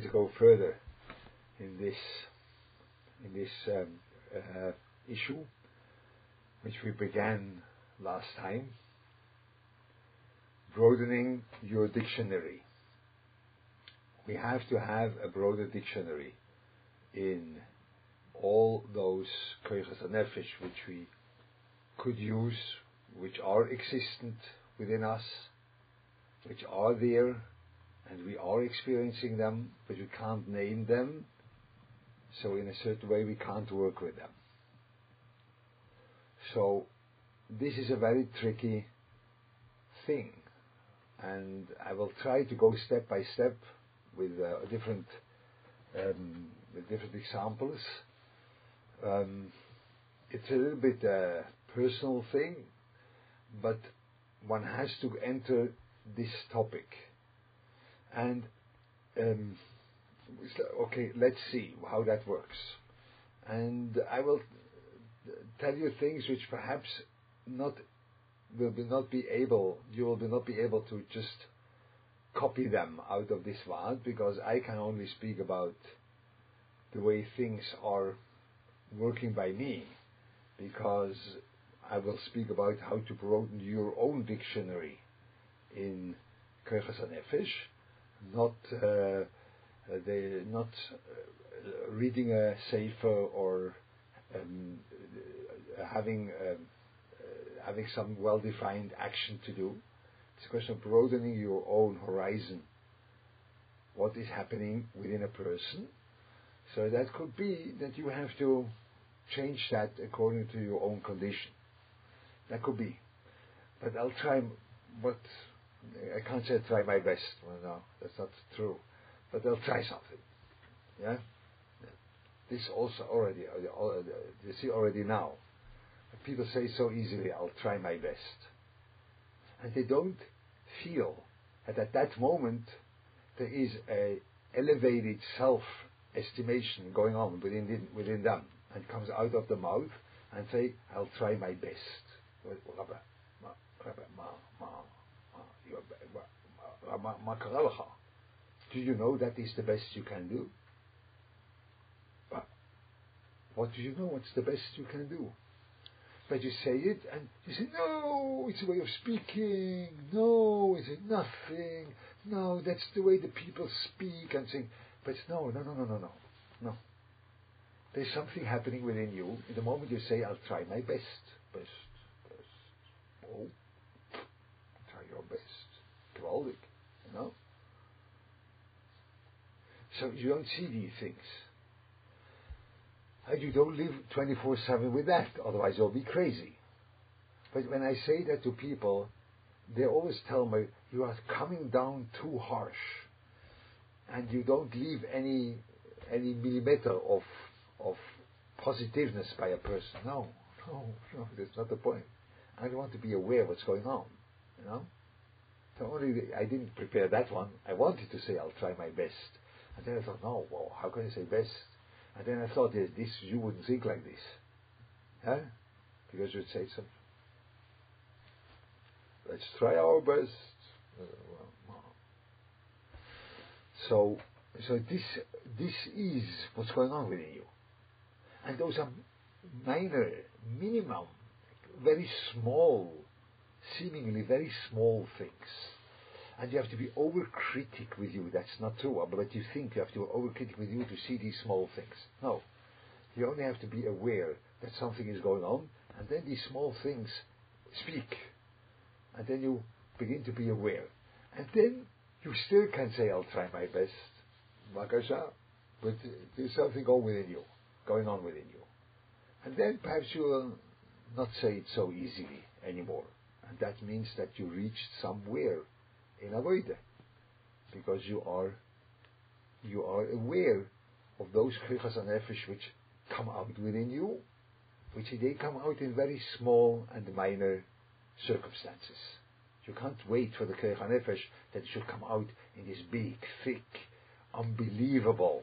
to go further in this in this um, uh, issue, which we began last time, broadening your dictionary. We have to have a broader dictionary in all those koiches nefesh which we could use, which are existent within us, which are there, and we are experiencing them, but we can't name them, so in a certain way we can't work with them. So this is a very tricky thing, and I will try to go step by step with uh, different um, with different examples. Um, it's a little bit a uh, personal thing, but one has to enter this topic. And um, okay, let's see how that works. And I will tell you things which perhaps not will be not be able you will be not be able to just copy them out of this word because I can only speak about the way things are working by me because I will speak about how to broaden your own dictionary in Nefesh, not uh, they not uh, reading a sefer or um, having um, uh, having some well-defined action to do. It's a question of broadening your own horizon. What is happening within a person? So that could be that you have to change that according to your own condition. That could be. But I'll try, but I can't say try my best. Well, no, that's not true. But I'll try something. Yeah? This also already, uh, uh, you see already now. People say so easily, I'll try my best. And they don't feel that at that moment there is a elevated self estimation going on within, within them and comes out of the mouth and say, I'll try my best. Do you know that is the best you can do? What do you know? What's the best you can do? But you say it and you say, no, it's a way of speaking. No, it's nothing. No, that's the way the people speak and saying, but no, no, no, no, no, no, no. There's something happening within you. In the moment you say, I'll try my best, best, best. Oh, try your best. Gewaldig, you know? So you don't see these things. And you don't live 24 7 with that, otherwise you'll be crazy. But when I say that to people, they always tell me, you are coming down too harsh. And you don't leave any any millimeter of of positiveness by a person. No, no, no, that's not the point. I want to be aware of what's going on, you know? So only I didn't prepare that one. I wanted to say I'll try my best. And then I thought, no, well, how can I say best? And then I thought, this, this you wouldn't think like this. Huh? Because you'd say something. Let's try our best. Uh, so, so this, this is what's going on within you. And those are minor, minimum, very small, seemingly very small things. And you have to be overcritic with you. That's not true. But you think you have to be overcritic with you to see these small things. No. You only have to be aware that something is going on, and then these small things speak. And then you begin to be aware. And then you still can say, I'll try my best. Makasha. But there's something going within you going on within you. And then perhaps you will not say it so easily anymore. And that means that you reached somewhere in Avodah. Because you are you are aware of those koichas and nefesh which come out within you, which they come out in very small and minor circumstances. You can't wait for the koichas nefesh that should come out in this big, thick, unbelievable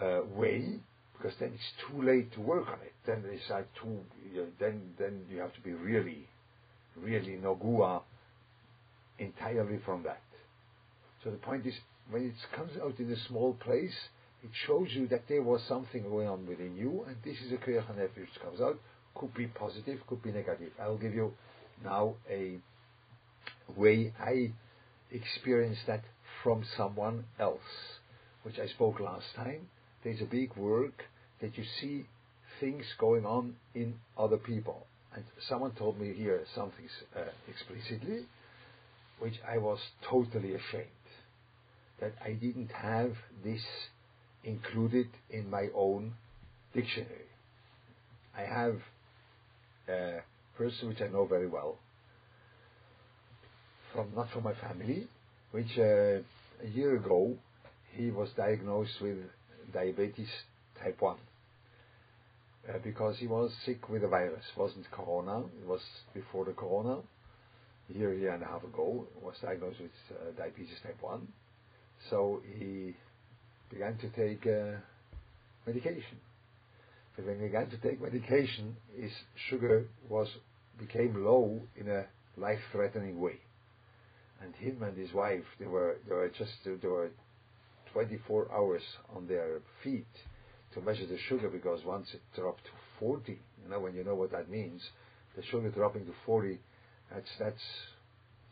uh, way because then it's too late to work on it. Then it's like too, you know, then then you have to be really, really nogua entirely from that. So the point is, when it comes out in a small place, it shows you that there was something going on within you, and this is a Nefesh which comes out. Could be positive, could be negative. I'll give you now a way I experienced that from someone else, which I spoke last time. There's a big work that you see things going on in other people. And someone told me here something uh, explicitly, which I was totally ashamed that I didn't have this included in my own dictionary. I have a person which I know very well, from not from my family, which uh, a year ago he was diagnosed with diabetes type 1 uh, because he was sick with a virus. It wasn't corona, it was before the corona. Year, year and a half ago, was diagnosed with uh, diabetes type 1. So he began to take uh, medication. But when he began to take medication, his sugar was became low in a life-threatening way. And him and his wife, they were they were just they were 24 hours on their feet to measure the sugar because once it dropped to 40, you know when you know what that means, the sugar dropping to 40, that's that's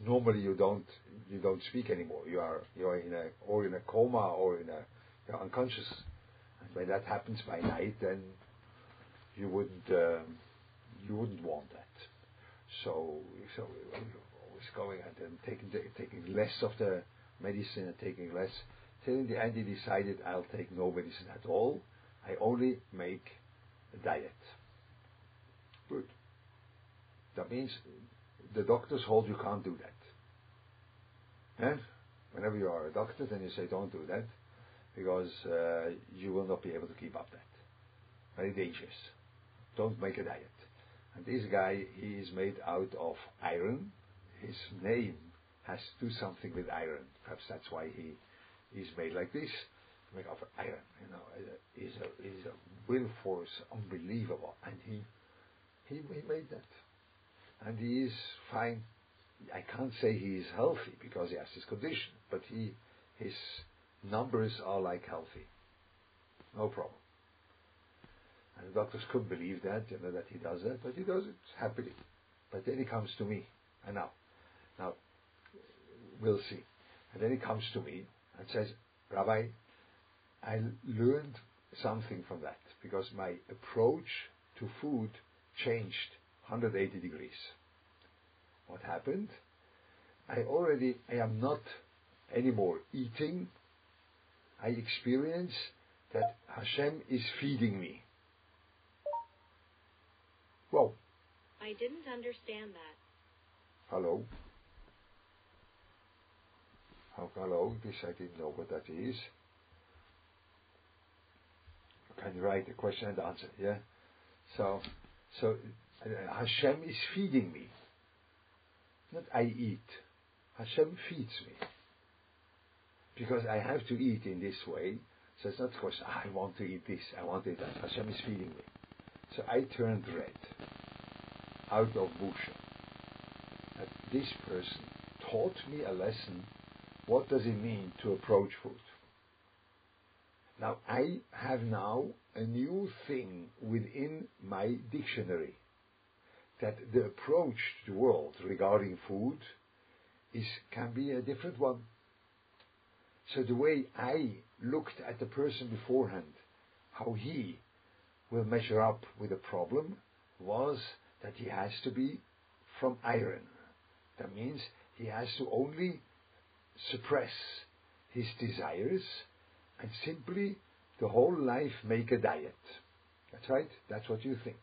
normally you don't you don't speak anymore. You are you are in a or in a coma or in a you're unconscious. And when that happens by night, then you wouldn't um, you wouldn't want that. So so always going and then taking taking less of the medicine and taking less. Till in the end, he decided I'll take no medicine at all. I only make a diet. Good. That means the doctors hold you can't do that. And whenever you are a doctor, then you say don't do that because uh, you will not be able to keep up that. Very dangerous. Don't make a diet. And this guy, he is made out of iron. His name has to do something with iron. Perhaps that's why he is made like this. Made of iron, you know, is a a will force unbelievable, and he he he made that and he is fine. I can't say he is healthy because he has this condition, but he his numbers are like healthy. No problem. And the doctors couldn't believe that, you know, that he does that, but he does it happily. But then he comes to me, and now, now, we'll see. And then he comes to me and says, Rabbi, I learned something from that because my approach to food changed 180 degrees. What happened? I already, I am not anymore eating. I experience that Hashem is feeding me. Whoa. I didn't understand that. Hello. Oh, hello. This I didn't know what that is. Can you write the question and answer? Yeah. So, so Hashem is feeding me. Not I eat. Hashem feeds me. Because I have to eat in this way. So it's not because I want to eat this, I want to eat that. Hashem is feeding me. So I turned red out of busha. That this person taught me a lesson. What does it mean to approach food? Now I have now a new thing within my dictionary that the approach to the world regarding food is can be a different one. So the way I looked at the person beforehand, how he will measure up with a problem, was that he has to be from iron. That means he has to only suppress his desires and simply the whole life make a diet. That's right? That's what you think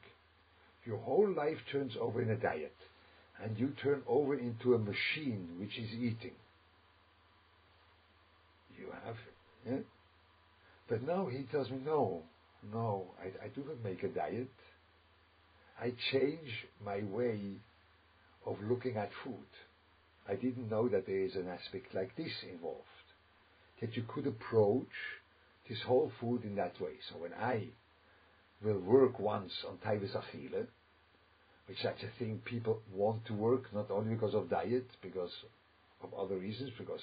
your whole life turns over in a diet, and you turn over into a machine which is eating. You have? But now he tells me, no, no, I, I do not make a diet. I change my way of looking at food. I didn't know that there is an aspect like this involved. That you could approach this whole food in that way. So when I will work once on Taivas Achille, which such a thing people want to work not only because of diet, because of other reasons, because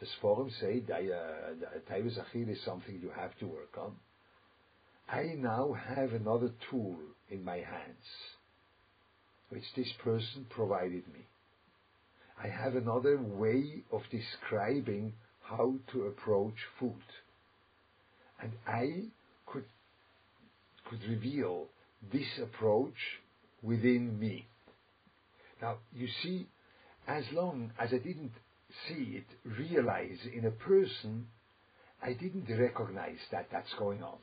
The Sforim say uh, Taivas Achil is something you have to work on. I now have another tool in my hands, which this person provided me. I have another way of describing how to approach food. And I could, reveal this approach within me. Now, you see, as long as I didn't see it realize in a person, I didn't recognize that that's going on.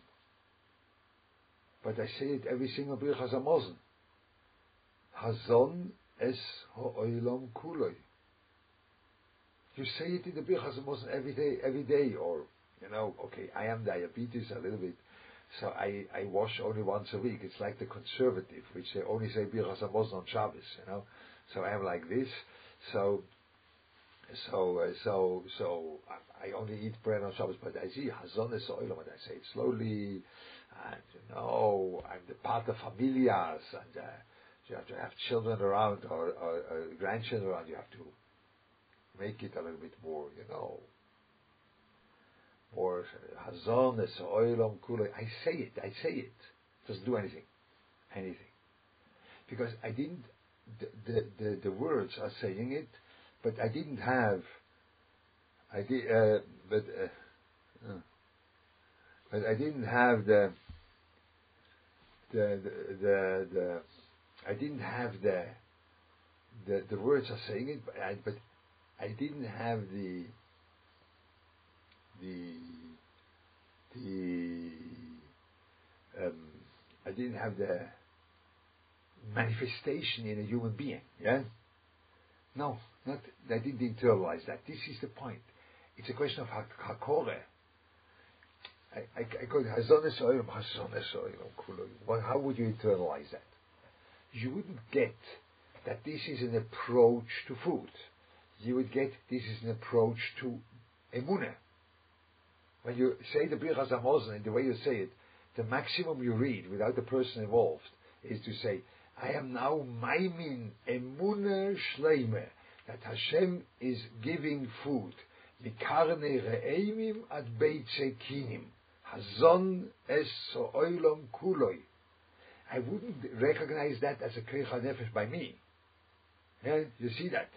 But I say it every single Birchas Hamazon. Hazon es ha'olam kuloi. You say it in the Birchas Hamazon every day, every day, or, you know, okay, I am diabetes a little bit, so I, I wash only once a week. It's like the conservative, which they only say Birchas Hamazon on Shabbos, you know. So I am like this, so so uh, so so I, I, only eat bread on Shabbos, but I see Hazon es oilam, and I say it slowly, and you know, I'm the part of familias, and uh, you have to have children around or, or, or grandchildren around. You have to make it a little bit more, you know, more Hazon es oilam kule. I say it, I say it. it. Doesn't do anything, anything, because I didn't. The, the, the, the words are saying it, but I didn't have. I did, uh, but uh, uh, but I didn't have the the the the, the I didn't have the the the words are saying it, but I, but I didn't have the the the um, I didn't have the manifestation in a human being. Yeah. No, not I didn't internalize that. This is the point. It's a question of hakore. I, I, I call it hazones oilam, hazones oilam How would you internalize that? You wouldn't get that this is an approach to food. You would get this is an approach to emunah. When you say the Birchas Hamazon, the way you say it, the maximum you read without the person involved is to say, I am now maimin emunah shleime that Hashem is giving food. Mikarne re'emim ad beitze kinim. Hazon es oilom kuloi. I wouldn't recognize that as a krecha nefesh by me. Yeah, you see that?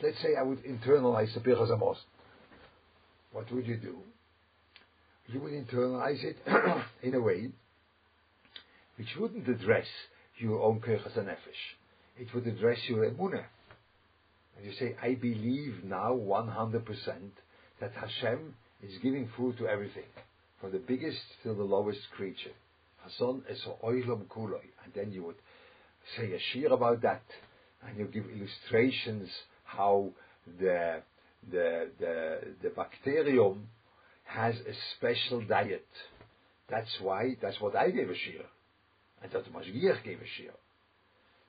Let's say I would internalize the Birchas Hamazon. What would you do? You would internalize it in a way which wouldn't address your own Koichas Nefesh. It would address your Emunah. And you say, I believe now 100% that Hashem is giving food to everything, from the biggest to the lowest creature. Hazon es oilam kuloi. And then you would say a shir about that, and you give illustrations how the, the, the, the bacterium has a special diet. That's why, that's what I gave a shir. And that the Mashgiach gave a shir.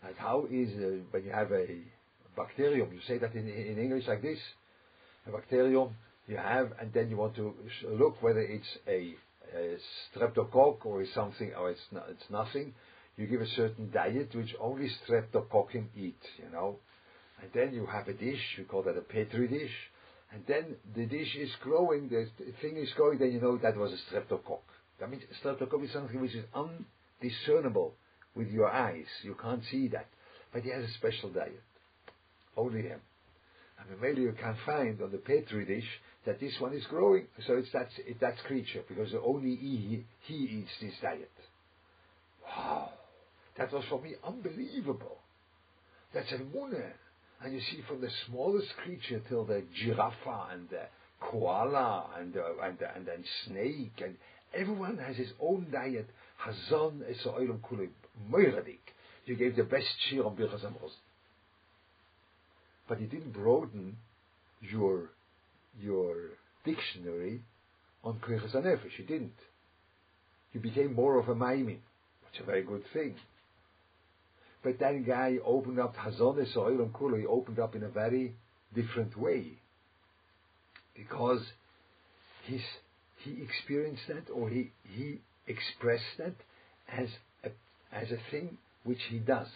And how is, uh, when you have a bacterium, you say that in, in English like this, a bacterium you have, and then you want to look whether it's a, a streptococcus or is something, or it's, not, it's nothing. You give a certain diet which only streptococcus eat, you know. And then you have a dish, you call that a petri dish, and then the dish is growing, the thing is growing, then you know that was a streptococcus. That means streptococcus is something which is un discernible with your eyes. You can't see that. But he has a special diet. Only him. I And maybe you can find on the petri dish that this one is growing. So it's that, that creature, because only he, he eats this diet. Wow. That was for me unbelievable. That's emunah. And you see from the smallest creature till the giraffe and the koala and the, and the, and the snake and everyone has his own diet Hazon is. You gave the best shiur on Birchas. But you didn't broaden your your dictionary on Nefesh. You didn't. You became more of a maimin, which is a very good thing. But that guy opened up Hazon is oilam kuli. He opened up in a very different way because he's he experienced that or he he express that as a, as a thing which he does,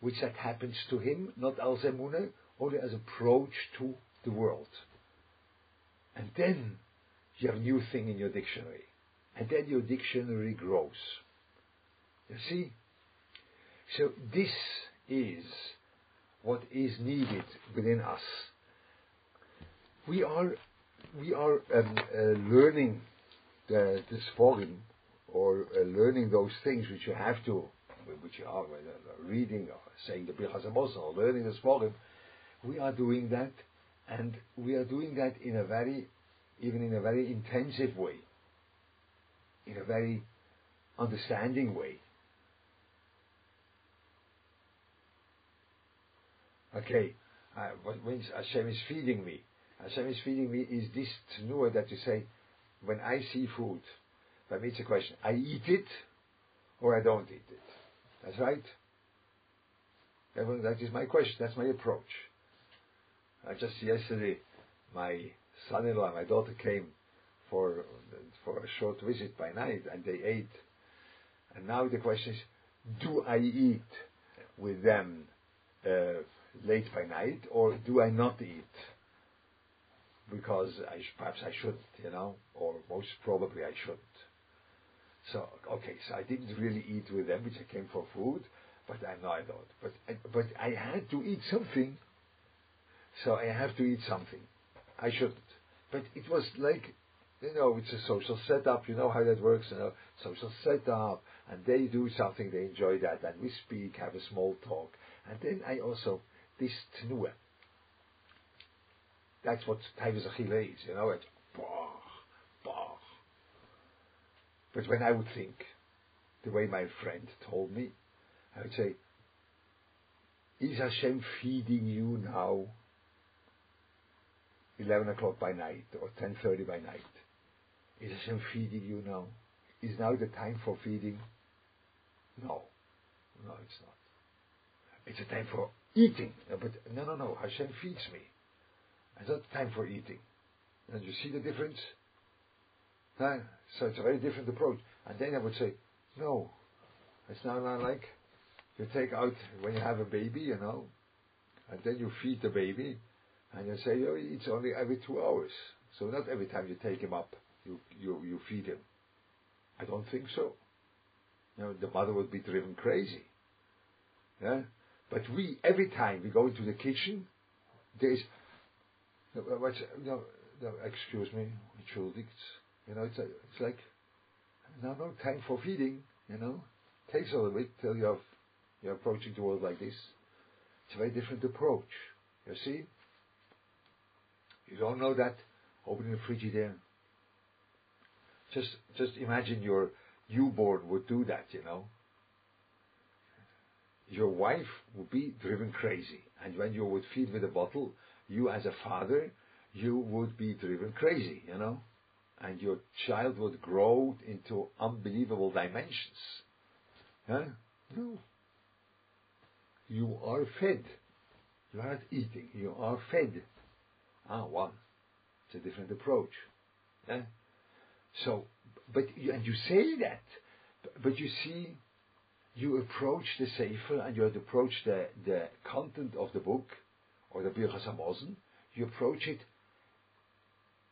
which that happens to him, not as emune, only as approach to the world. And then you have a new thing in your dictionary. And then your dictionary grows. You see? So this is what is needed within us. We are we are um, uh, learning the, the Sforim, or uh, learning those things which you have to, which you are uh, reading or saying the Birchas or learning the Sforim. We are doing that, and we are doing that in a very, even in a very intensive way, in a very understanding way. Okay, uh, when Hashem is feeding me, Hashem is feeding me is this tnua that you say, when I see food, that means a question, I eat it or I don't eat it. That's right. That is my question, that's my approach. Uh, just yesterday, my son-in-law, my daughter came for for a short visit by night, and they ate. And now the question is, do I eat with them uh, late by night, or do I not eat? Because I perhaps I shouldn't, you know, or most probably I shouldn't. So okay, so I didn't really eat with them, which I came for food, but I know I don't. But but I had to eat something, so I have to eat something. I shouldn't, but it was like you know, it's a social setup. You know how that works. You know, social setup, and they do something. They enjoy that, and we speak, have a small talk, and then I also this tnua. That's what Taivas Achille is, you know, it's bah, bah. But when I would think, the way my friend told me, I would say, is Hashem feeding you now 11 o'clock by night or 10.30 by night? Is Hashem feeding you now? Is now the time for feeding? No. No, it's not. It's a time for eating. Uh, but no, no, no. Hashem feeds me. It's not time for eating. And you see the difference? So it's a very different approach. And then I would say, no, it's not, like you take out when you have a baby, you know, and then you feed the baby, and you say, oh, it's only every two hours. So not every time you take him up, you you you feed him. I don't think so. You know, the mother would be driven crazy. Yeah? But we, every time we go into the kitchen, there's, what's, no, no, excuse me, entschuldigt. You know, it's, a, it's like, now no time for feeding, you know. Takes a little bit till you have, you're approaching the world like this. It's a very different approach. You see? You don't know that? Opening the frigidaire. Just, just imagine your newborn would do that, you know your wife would be driven crazy. And when you would feed with a bottle, you as a father, you would be driven crazy, you know? And your child would grow into unbelievable dimensions. Huh? No. You are fed. You are not eating. You are fed. Ah, one. It's a different approach. Yeah? So, but, and you say that, but you see, you approach the Sefer and you approach the, the content of the book or the Birchas Hamazon, you approach it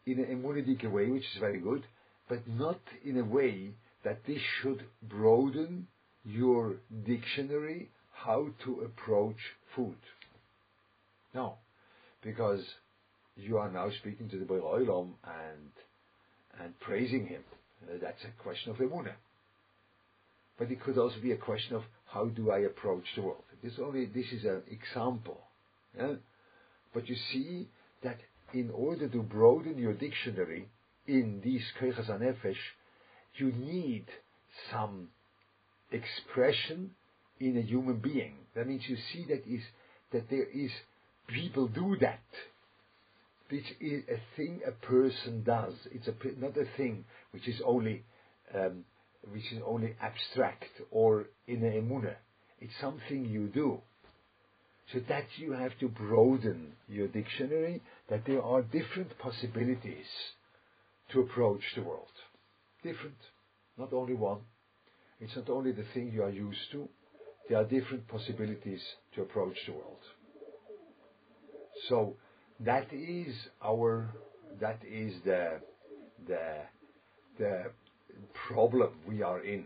in a emunedic way, which is very good, but not in a way that this should broaden your dictionary how to approach food. No, because you are now speaking to the Boy and and praising him. That's a question of emunah but it could also be a question of how do I approach the world. This only this is an example. Yeah? But you see that in order to broaden your dictionary in these Koichas Nefesh, you need some expression in a human being. That means you see that is that there is people do that. This is a thing a person does. It's a, not a thing which is only um, which is only abstract or in a emunah. It's something you do. So that you have to broaden your dictionary, that there are different possibilities to approach the world. Different, not only one. It's not only the thing you are used to, there are different possibilities to approach the world. So that is our that is the the the problem we are in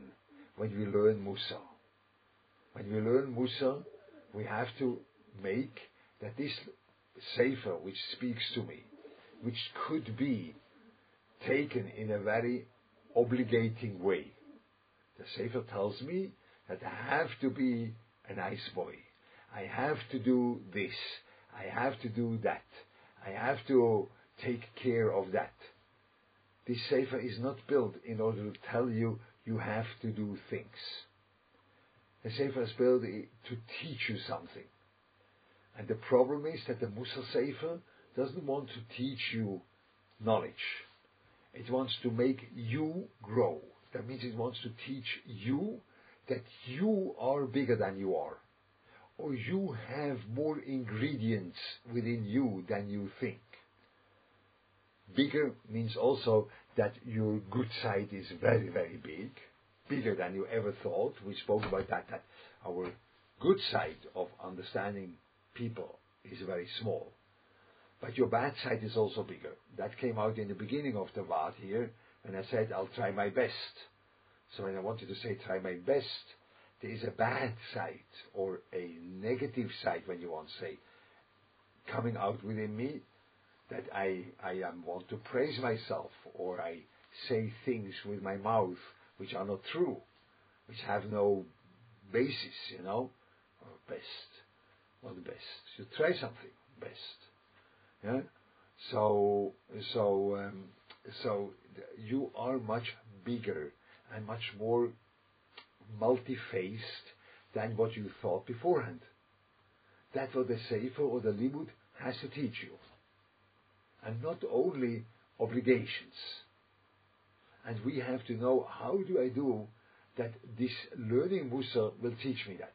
when we learn Musar. When we learn Musar, we have to make that this Sefer which speaks to me, which could be taken in a very obligating way. The Sefer tells me that I have to be a nice boy. I have to do this. I have to do that. I have to take care of that. This Sefer is not built in order to tell you you have to do things. The Sefer is built to teach you something. And the problem is that the Musar Sefer doesn't want to teach you knowledge. It wants to make you grow. That means it wants to teach you that you are bigger than you are. Or you have more ingredients within you than you think. Bigger means also that your good side is very, very big, bigger than you ever thought. We spoke about that, that our good side of understanding people is very small. But your bad side is also bigger. That came out in the beginning of the word here, and I said, I'll try my best. So when I wanted to say try my best, there is a bad side or a negative side, when you want to say, coming out within me that I, I um, want to praise myself or I say things with my mouth which are not true, which have no basis, you know, or best, the best. You try something, best. Yeah. So, so, um, so you are much bigger and much more multi-faced than what you thought beforehand. That's what the Sefer or the Limud has to teach you. And not only obligations. And we have to know how do I do that this learning Musar will teach me that.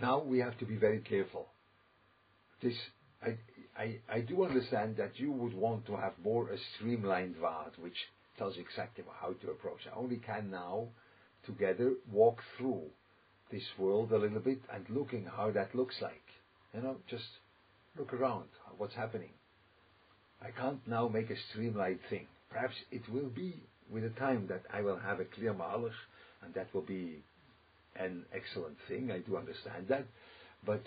Now we have to be very careful. This I, I, I do understand that you would want to have more a streamlined Vad, which tells you exactly how to approach. I only can now together walk through this world a little bit and looking how that looks like. You know, just look around, what's happening. I can't now make a streamlined thing. Perhaps it will be with a time that I will have a clear Mahalach, and that will be an excellent thing. I do understand that. But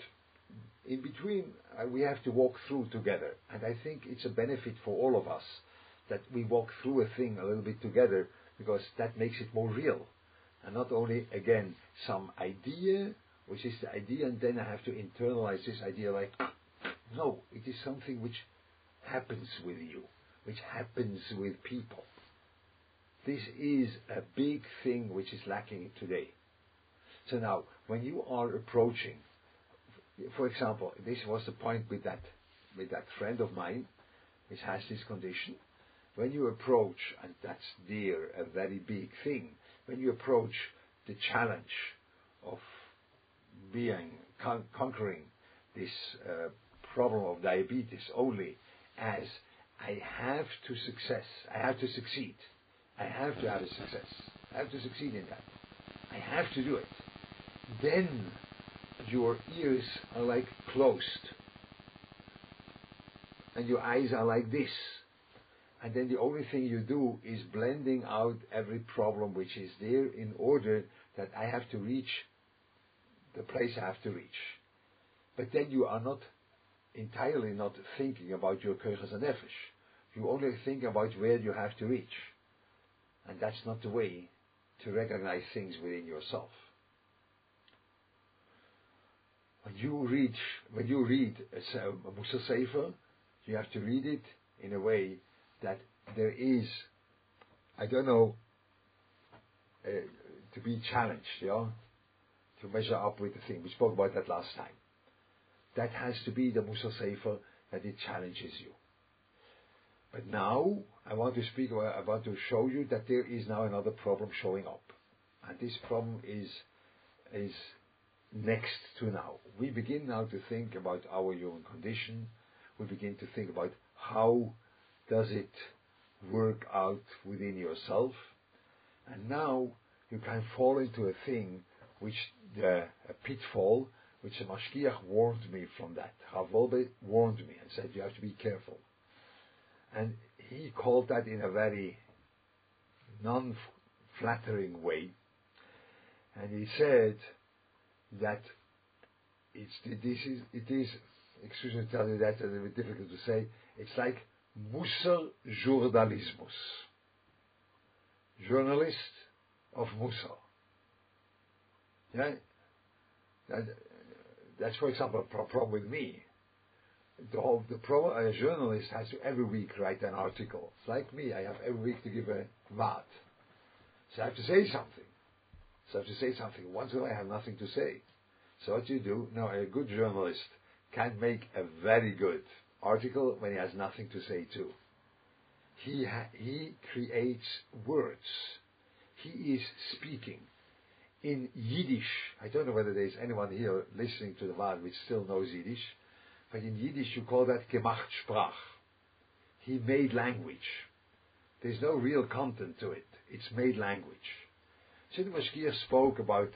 in between, uh, we have to walk through together. And I think it's a benefit for all of us that we walk through a thing a little bit together because that makes it more real. And not only, again, some idea, which is the idea, and then I have to internalize this idea like, no, it is something which happens with you, which happens with people. This is a big thing which is lacking today. So now, when you are approaching, for example, this was the point with that, with that friend of mine, which has this condition. When you approach, and that's dear, a very big thing, when you approach the challenge of being, con- conquering this uh, problem of diabetes only as I have to success, I have to succeed, I have to have a success, I have to succeed in that, I have to do it, then your ears are like closed. And your eyes are like this. And then the only thing you do is blending out every problem which is there in order that I have to reach the place I have to reach. But then you are not entirely not thinking about your koiches and nefesh. You only think about where you have to reach. And that's not the way to recognize things within yourself. When you read, when you read a, a Musar Sefer, you have to read it in a way that there is, I don't know, uh, to be challenged, yeah, to measure up with the thing. We spoke about that last time. That has to be the Musar Sefer that it challenges you. But now I want to speak. I want to show you that there is now another problem showing up, and this problem is is next to now. We begin now to think about our human condition. We begin to think about how does it work out within yourself. And now you can fall into a thing which the a pitfall which the Mashgiach warned me from that. Rav Wolbe warned me and said you have to be careful. And he called that in a very non-flattering way. And he said that it's, this is, it is, excuse me to tell you that, it's a little bit difficult to say, it's like Musser journalismus. Journalist of Musser. Yeah? That, that's, for example, a problem with me. The whole, the a journalist has to every week write an article. It's like me, I have every week to give a vat. So I have to say something. So I have to say something. Once in a while I have nothing to say. So what do you do, now a good journalist can make a very good article when he has nothing to say too. He, he creates words. He is speaking in Yiddish. I don't know whether there's anyone here listening to the Wad which still knows Yiddish, but in Yiddish you call that gemacht Sprach. He made language. There's no real content to it. It's made language. Mashgiach spoke about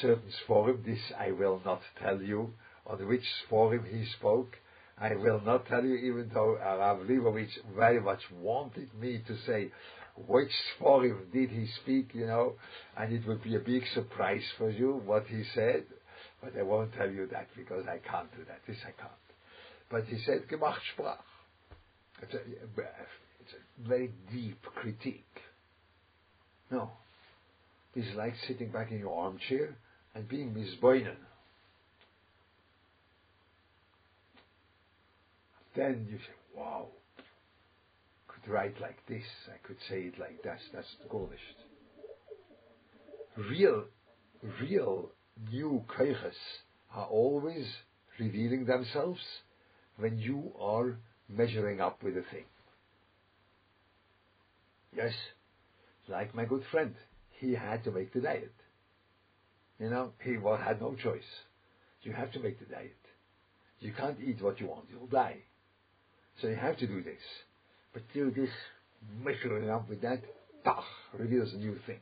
certain Sforim. This I will not tell you on which Sforim he spoke. I will not tell you, even though Rav Leibowitz very much wanted me to say which Sforim did he speak, you know, and it would be a big surprise for you what he said, but I won't tell you that because I can't do that. This I can't. But he said Gemacht Sprach. It's a, it's a very deep critique. No. This is like sitting back in your armchair and being misboinen. Then you say, wow, could write like this, I could say it like that, that's Gornisht. Real, real new koiches are always revealing themselves when you are measuring up with a thing. Yes, like my good friend, he had to make the diet. You know, he had no choice. You have to make the diet. You can't eat what you want, you'll die. So you have to do this. But do this, measuring up with that, tach, reveals a new thing.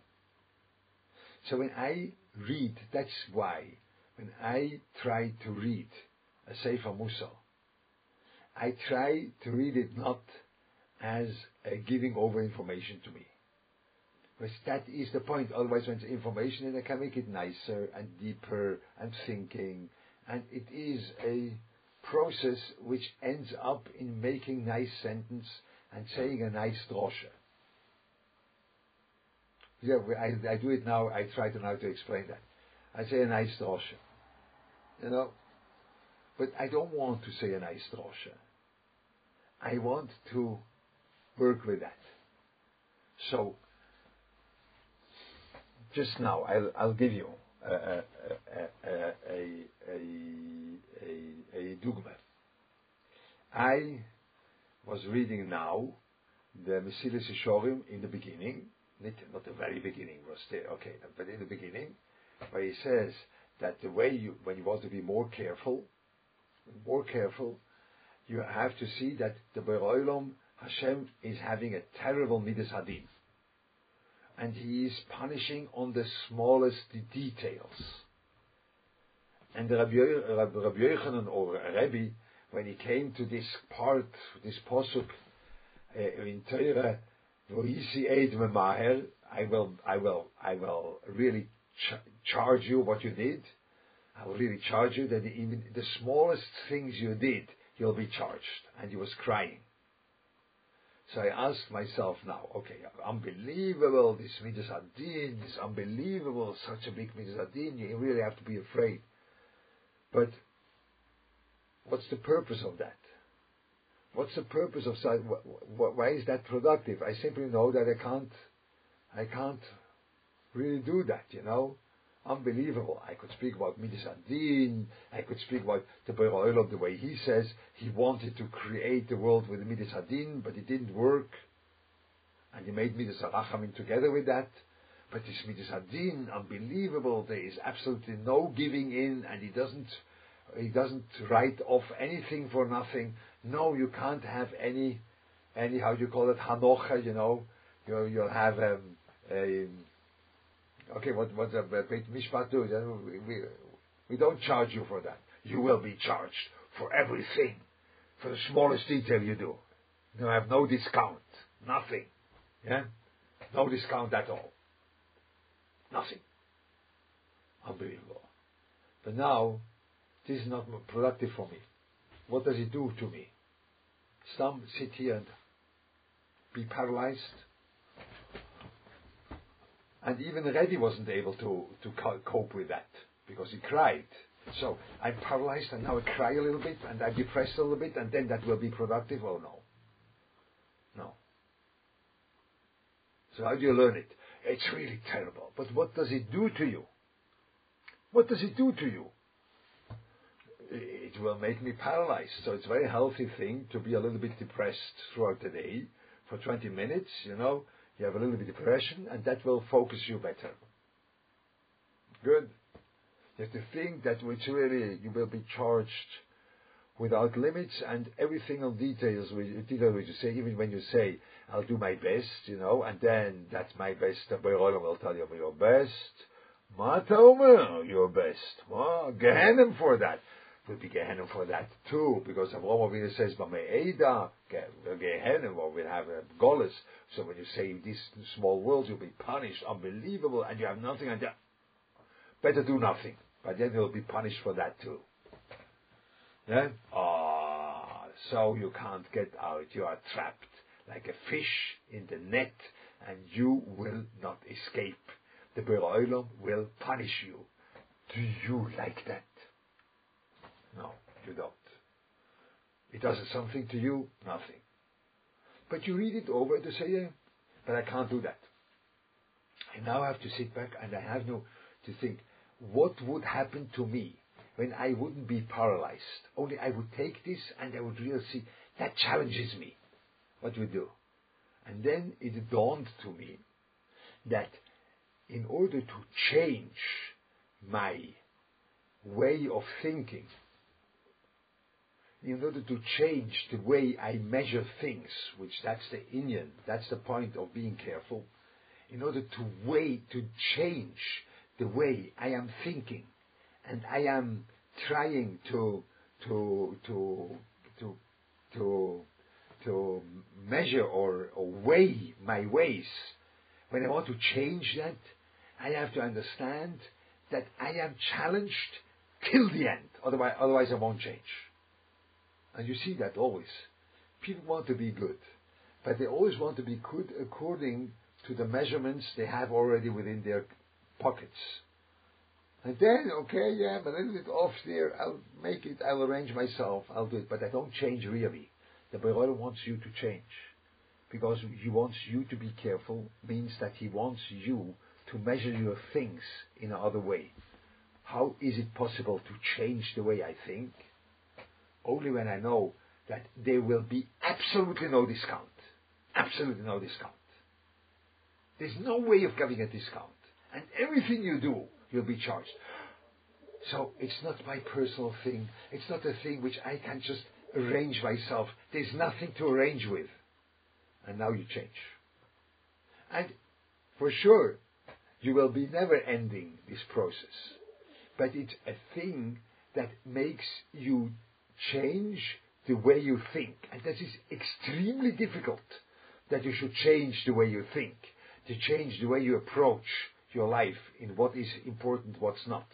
So when I read, that's why, when I try to read a Sefer Musar, I try to read it not as a giving over information to me. Because that is the point. Otherwise, when it's information, then I can make it nicer and deeper and thinking. And it is a process which ends up in making nice sentence and saying a nice drosche. Yeah, I, I do it now. I try to now to explain that. I say a nice drosche, you know, but I don't want to say a nice drosche. I want to work with that. So, just now, I'll, I'll give you a, dugma. I was reading now the Mesilas Yesharim in the beginning, not, not the very beginning, was there, okay, but in the beginning, where he says that the way you, when you want to be more careful, more careful, you have to see that the Beroilom Hashem is having a terrible midas hadin, and He is punishing on the smallest details. And Rabbi, Yochanan or Rabbi, when he came to this part, this posuk uh, in Torah, I will, I will, I will really ch- charge you what you did. I will really charge you that even the smallest things you did, you'll be charged. And he was crying. So I ask myself now, okay, unbelievable, this Midas Adin, this unbelievable, such a big Midas Adin, you really have to be afraid. But what's the purpose of that? What's the purpose of such, why is that productive? I simply know that I can't, I can't really do that, you know? Unbelievable. I could speak about Midas Adin, I could speak about the Beroilov the way he says he wanted to create the world with Midas Adin, but it didn't work. And he made Midas Arachamim together with that. But this Midas Adin, unbelievable. There is absolutely no giving in, and he doesn't, he doesn't write off anything for nothing. No, you can't have any, any how do you call it, hanocha. You know, you you'll have um, a Okay, what what uh, the Beit Mishpat do? We, we don't charge you for that. You will be charged for everything, for the smallest detail you do. You have no discount. Nothing. Yeah? No discount at all. Nothing. Unbelievable. But now, this is not productive for me. What does it do to me? Some sit here and be paralyzed. And even Rebbe wasn't able to, to cope with that because he cried. So I'm paralyzed and now I cry a little bit and I'm depressed a little bit and then that will be productive? Oh no. No. So how do you learn it? It's really terrible. But what does it do to you? What does it do to you? It will make me paralyzed. So it's a very healthy thing to be a little bit depressed throughout the day for 20 minutes, you know. You have a little bit of depression and that will focus you better. Good. You have to think that which really you will be charged without limits and everything on details, detail which you say, even when you say, I'll do my best, you know, and then that's my best, the Beroilam will tell you your best. Matomer, your best. Well, Gehenim for that. Will be Gehenim for that too, because Avraham Avinu says, B'me'eda, Gehenim, or we'll have a Golis. So when you say these small worlds, you'll be punished, unbelievable, and you have nothing, and better do nothing. But then you'll be punished for that too. Yeah? Ah, so you can't get out. You are trapped like a fish in the net, and you will not escape. The Beroilam will punish you. Do you like that? No, you don't. It does something to you? Nothing. But you read it over to say, yeah, but I can't do that. I now have to sit back and I have no to think, what would happen to me when I wouldn't be paralyzed? Only I would take this and I would really see that challenges me. What we do? And then it dawned to me that in order to change my way of thinking, in order to change the way I measure things, which that's the inyan, that's the point of being careful, in order to way to change the way I am thinking, and I am trying to to to to to to measure or, or weigh my ways. When I want to change that, I have to understand that I am challenged till the end. Otherwise, otherwise I won't change. And you see that always. People want to be good, but they always want to be good according to the measurements they have already within their pockets. And then, okay, yeah, I'm a little bit off there, I'll make it, I'll arrange myself, I'll do it, but I don't change really. The Beroilam wants you to change. Because he wants you to be careful means that he wants you to measure your things in another way. How is it possible to change the way I think? Only when I know that there will be absolutely no discount. Absolutely no discount. There's no way of getting a discount. And everything you do, you'll be charged. So it's not my personal thing. It's not a thing which I can just arrange myself. There's nothing to arrange with. And now you change. And for sure, you will be never ending this process. But it's a thing that makes you change the way you think. And that is extremely difficult that you should change the way you think, to change the way you approach your life in what is important, what's not.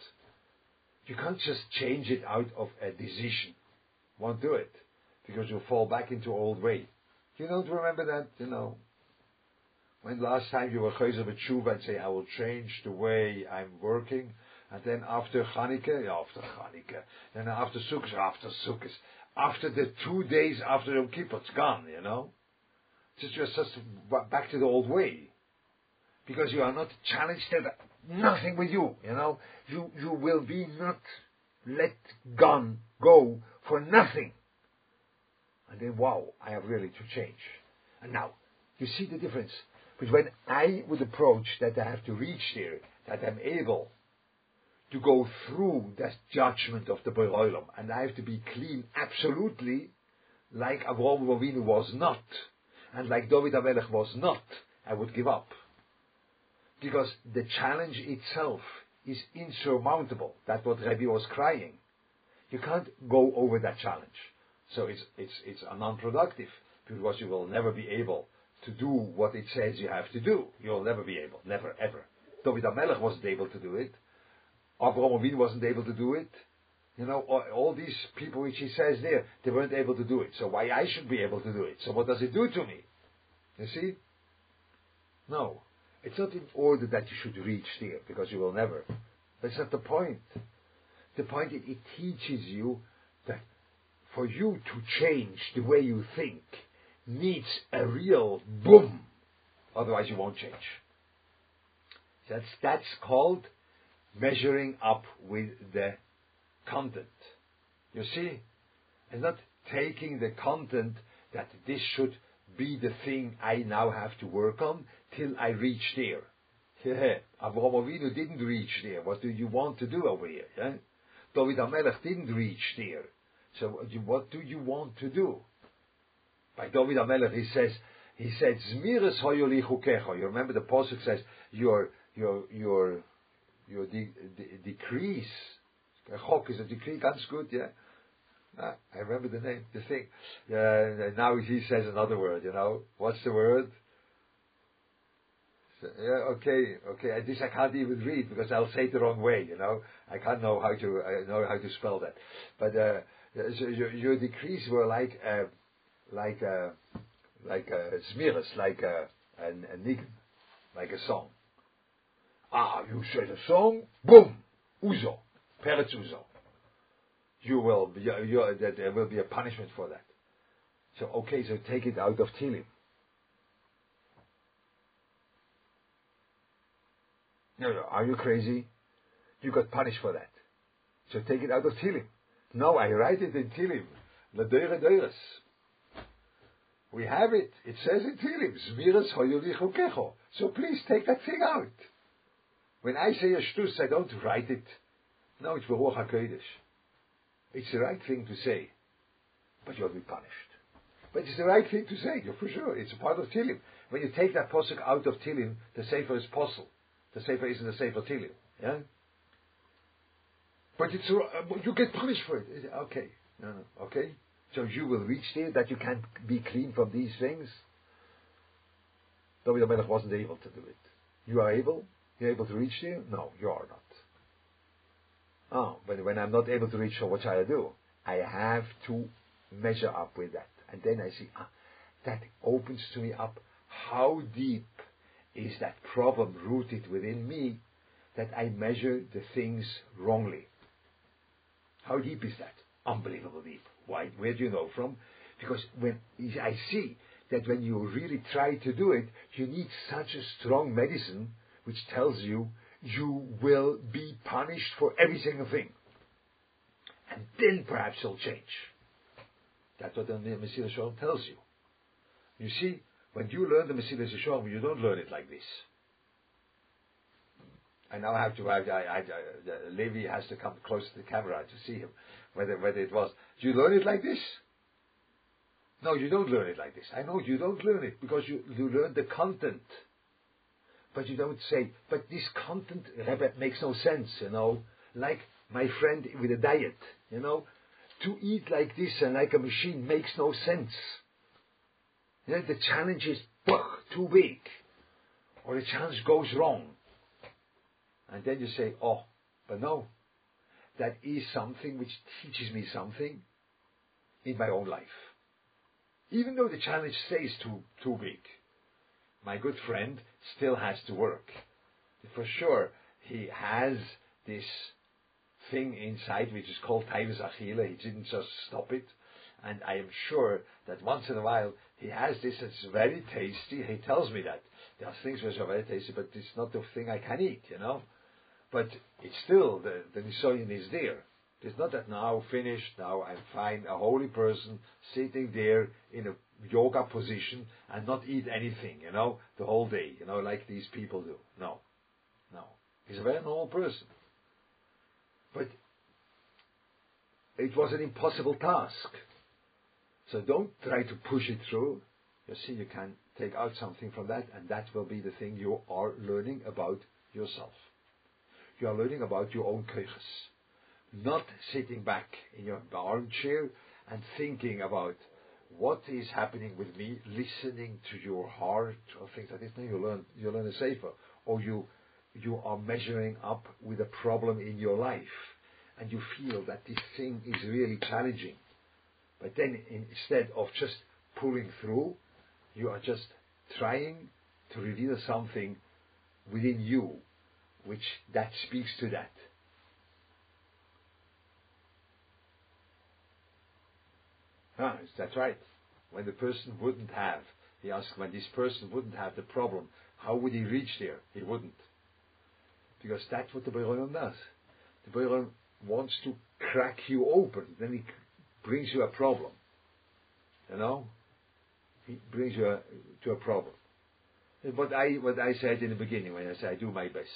You can't just change it out of a decision. Won't do it. Because you'll fall back into old way. You don't remember that, you know. When last time you were chayzer with tshuva and say, I will change the way I'm working, and then after Chanukah, yeah, after Chanukah, then after Sukkot, after Sukkot, after the two days after Yom Kippur, it's gone, you know. Just just, just back to the old way. Because you are not challenged, at nothing with you, you know. You, you will be not let gone, go for nothing. And then, wow, I have really to change. And now, you see the difference. But when I would approach that I have to reach there, that I'm able to go through that judgment of the Beroilam, and I have to be clean absolutely, like Avraham Avinu was not, and like David HaMelech was not, I would give up. Because the challenge itself is insurmountable. That's what Rebbe was crying. You can't go over that challenge. So it's, it's, it's non-productive because you will never be able to do what it says you have to do. You'll never be able, never, ever. David HaMelech wasn't able to do it. Avraham Avinu wasn't able to do it. You know, all, these people which he says there, they weren't able to do it. So why I should be able to do it? So what does it do to me? You see? No. It's not in order that you should reach there, because you will never. That's not the point. The point is it teaches you that for you to change the way you think needs a real boom. Otherwise you won't change. That's, that's called measuring up with the content. You see? And not taking the content that this should be the thing I now have to work on till I reach there. Avraham Avinu didn't reach there. What do you want to do over here? Yeah? David HaMelech didn't reach there. So what do you want to do? By David HaMelech he says, he said, Zmiris hoyolichukecho. You remember the Pasuk says, your, your, your, your de- de- decrease. Chok is a decree, ganz good, yeah? Ah, I remember the name, the thing. Uh, now he says another word, you know. What's the word? So, yeah, okay, okay. This I can't even read because I'll say it the wrong way, you know. I can't know how to I know how to spell that. But uh, so your, your decrees were like uh, like uh, like a smiras, like a, a, a like a song. Ah, you said a song, boom, uzo, peretz uzo. You will, you, you, there will be a punishment for that. So okay, so take it out of Tilim. No, no, are you crazy? You got punished for that. So take it out of Tilim. No, I write it in Tilim. Ladeire deires. We have it. It says in Tilim. So please take that thing out. When I say a shtus, I don't write it. No, it's Beruach HaKodesh. It's the right thing to say. But you'll be punished. But it's the right thing to say, for sure. It's a part of Tilim. When you take that posuk out of Tilim, the Sefer is possible. The Sefer isn't the Sefer Tilim. Yeah? But it's, uh, you get punished for it. Okay. No, no. Okay? So you will reach there that you can't be clean from these things? David HaMelech wasn't able to do it. You are able? You're able to reach there? No, you are not. Oh, but when I'm not able to reach, so what shall I do? I have to measure up with that. And then I see, ah, that opens to me up how deep is that problem rooted within me that I measure the things wrongly. How deep is that? Unbelievable deep. Why? Where do you know from? Because when I see that when you really try to do it, you need such a strong medicine which tells you you will be punished for every single thing. And then perhaps you'll change. That's what the Mesilas Yesharim tells you. You see, when you learn the Mesilas Yesharim, you don't learn it like this. I now have to, I, I, I, Levi has to come close to the camera to see him, whether, whether it was, do you learn it like this? No, you don't learn it like this. I know you don't learn it because you, you learn the content. But you don't say, but this content, Rebbe, makes no sense, you know. Like my friend with a diet, you know. To eat like this and like a machine makes no sense. You know, the challenge is too big. Or the challenge goes wrong. And then you say, oh, but no. That is something which teaches me something in my own life. Even though the challenge stays too, too big my good friend still has to work. For sure, he has this thing inside which is called Taivas Achila. He didn't just stop it. And I am sure that once in a while he has this, it's very tasty. He tells me that. There are things which are very tasty, but it's not the thing I can eat, you know. But it's still, the, the Nisoyan is there. It's not that now finished, now I'm fine, a holy person sitting there in a yoga position and not eat anything, you know, the whole day, you know, like these people do. No. No. He's a very normal person. But it was an impossible task. So don't try to push it through. You see, you can take out something from that, and that will be the thing you are learning about yourself. You are learning about your own koichas. Not sitting back in your armchair and thinking about what is happening with me, listening to your heart or things like this. Then you learn you learn a sefer. or you you are measuring up with a problem in your life, and you feel that this thing is really challenging. But then instead of just pulling through, you are just trying to reveal something within you, which that speaks to that. Ah, that's right. When the person wouldn't have, he asked, when this person wouldn't have the problem, how would he reach there? He wouldn't. Because that's what the Boiron does. The Boiron wants to crack you open, then he brings you a problem. You know? He brings you a, to a problem. What I, what I said in the beginning when I said I do my best.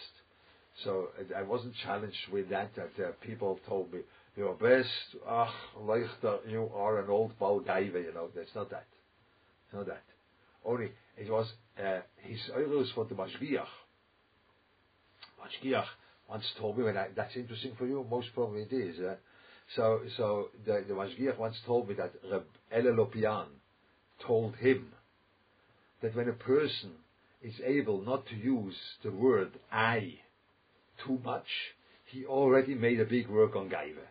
So I wasn't challenged with that, that uh, people told me, your best, ach, leichter, you are an old Balgaiva, you know, that's not that. It's not that. Only, it was, uh, his oilers for the Mashgiach. Mashgiach once told me, when I, that's interesting for you, most probably it is, uh, so, so the, the Mashgiach once told me that Reb Elya Lopian told him that when a person is able not to use the word I too much, he already made a big work on Gaiva.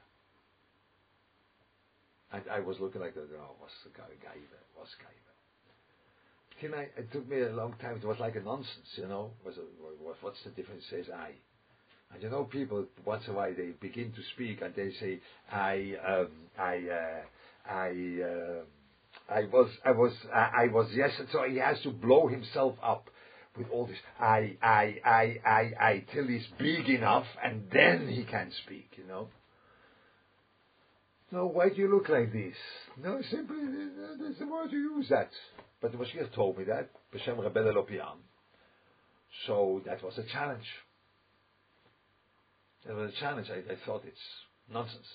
And I was looking like, oh, what's the guy? Gaiva? What's Gaiva? Can I, it took me a long time. It was like a nonsense, you know. Was what's the difference? Says I. And you know, people once in a while they begin to speak and they say, "I, um, I, uh, I, uh, I was, I was, I, I was yes." And so he has to blow himself up with all this "I, I, I, I, I" till he's big enough, and then he can speak. You know. No, why do you look like this? No, simply there's the word you use that. But the Mashgiach told me that B'Shem Rebbe Lopian. So that was a challenge. It was a challenge. I, I thought it's nonsense.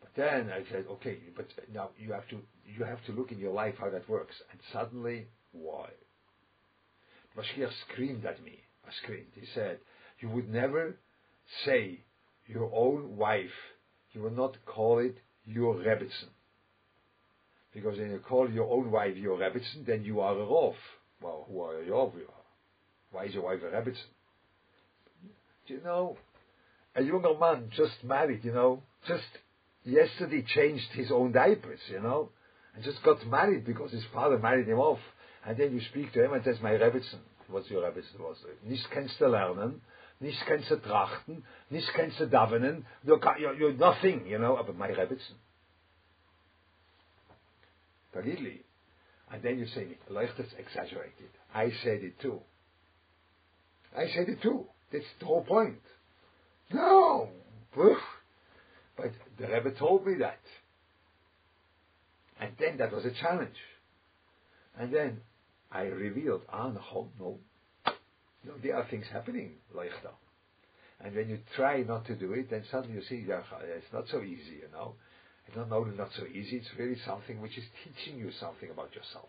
But then I said, okay, but now you have to you have to look in your life how that works. And suddenly, why? Mashgiach screamed at me. I screamed. He said, you would never say your own wife. You will not call it your Rebbitzin. Because when you call your own wife your Rebbitzin, then you are a Rov. Well, who are you? Why is your wife a Rebbitzin? You know, a younger man just married, you know, just yesterday changed his own diapers, you know, and just got married because his father married him off. And then you speak to him and says, my Rebbitzin. What's your Rebbitzin? Nicht kennst du lernen, nicht kennst du trachten, nicht kennst du davenen, you're, you're, nothing, you know, but my Rebbitzin. Tagidli. And then you say, Leuchter's exaggerated. I said it too. I said it too. That's the whole point. No. But the Rebbe told me that. And then that was a challenge. And then I revealed, ah, no, no. There are things happening, Leichter. And when you try not to do it, then suddenly you see, yeah, it's not so easy, you know. It's not only not so easy, it's really something which is teaching you something about yourself.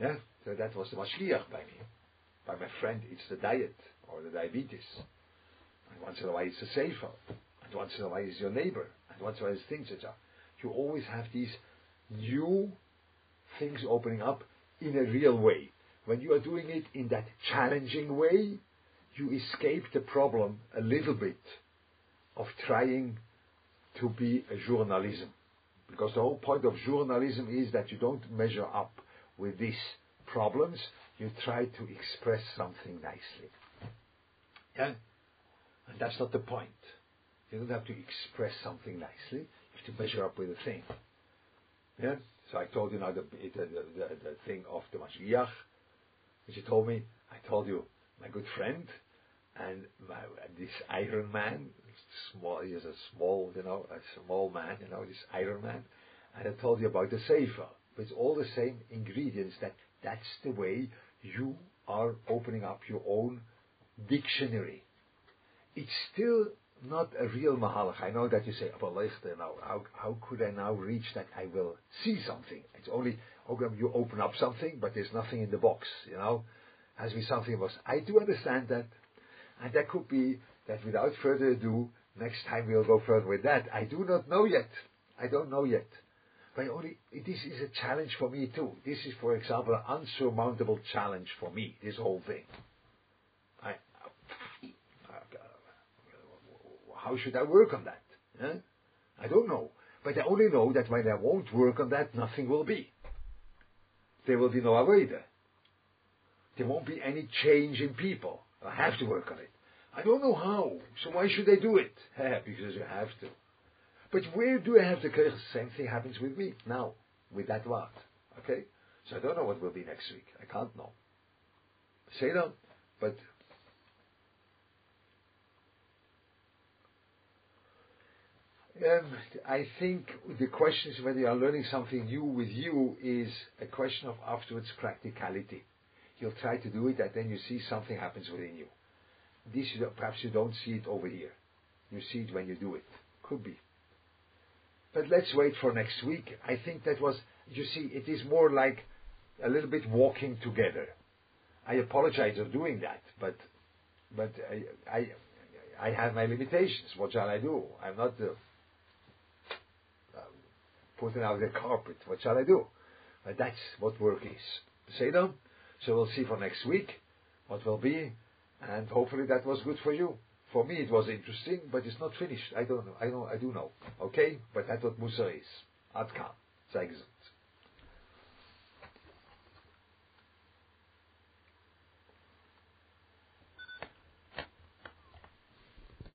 Yeah? So that was the Mashgiach by me. By my friend, it's the diet, or the diabetes. And once in a while it's the sefer. And once in a while it's your neighbor. And once in a while it's things that are. You always have these new things opening up in a real way. When you are doing it in that challenging way, you escape the problem a little bit of trying to be a journalism. Because the whole point of journalism is that you don't measure up with these problems, you try to express something nicely. Yeah? And that's not the point. You don't have to express something nicely. You have to measure up with the thing. Yeah? So I told you now the, the, the, the thing of the Mashgiach, which you told me. I told you my good friend and my, this Iron Man, small, he is a small, you know, a small man, you know, this Iron Man. And I told you about the Sefer. It's all the same ingredients that that's the way you are opening up your own dictionary it's still not a real mahalach. I know that you say, but now, how, how could I now reach that I will see something? It's only, you open up something, but there's nothing in the box, you know? Has to be something was. I do understand that. And that could be that without further ado, next time we'll go further with that. I do not know yet. I don't know yet. But only this is a challenge for me too. This is, for example, an unsurmountable challenge for me. This whole thing. I, how should I work on that? I don't know. But I only know that when I won't work on that, nothing will be. There will be no Avodah. There won't be any change in people. I have to work on it. I don't know how, so why should I do it? because you have to. But where do I have the The Same thing happens with me now, with that word. Okay? So I don't know what will be next week. I can't know. Say that, but Um, I think the question is whether you are learning something new with you is a question of afterwards practicality. You'll try to do it and then you see something happens within you. This you perhaps you don't see it over here. You see it when you do it. Could be. But let's wait for next week. I think that was, you see, it is more like a little bit walking together. I apologize for doing that, but but I, I I have my limitations. What shall I do? I'm not putting out the carpet. What shall I do? That's what work is. Say them. So we'll see for next week what will be, and hopefully that was good for you. For me, it was interesting, but it's not finished. I don't know. I know. I do know. Okay, but that's what Musar is. Adkan. Thanks.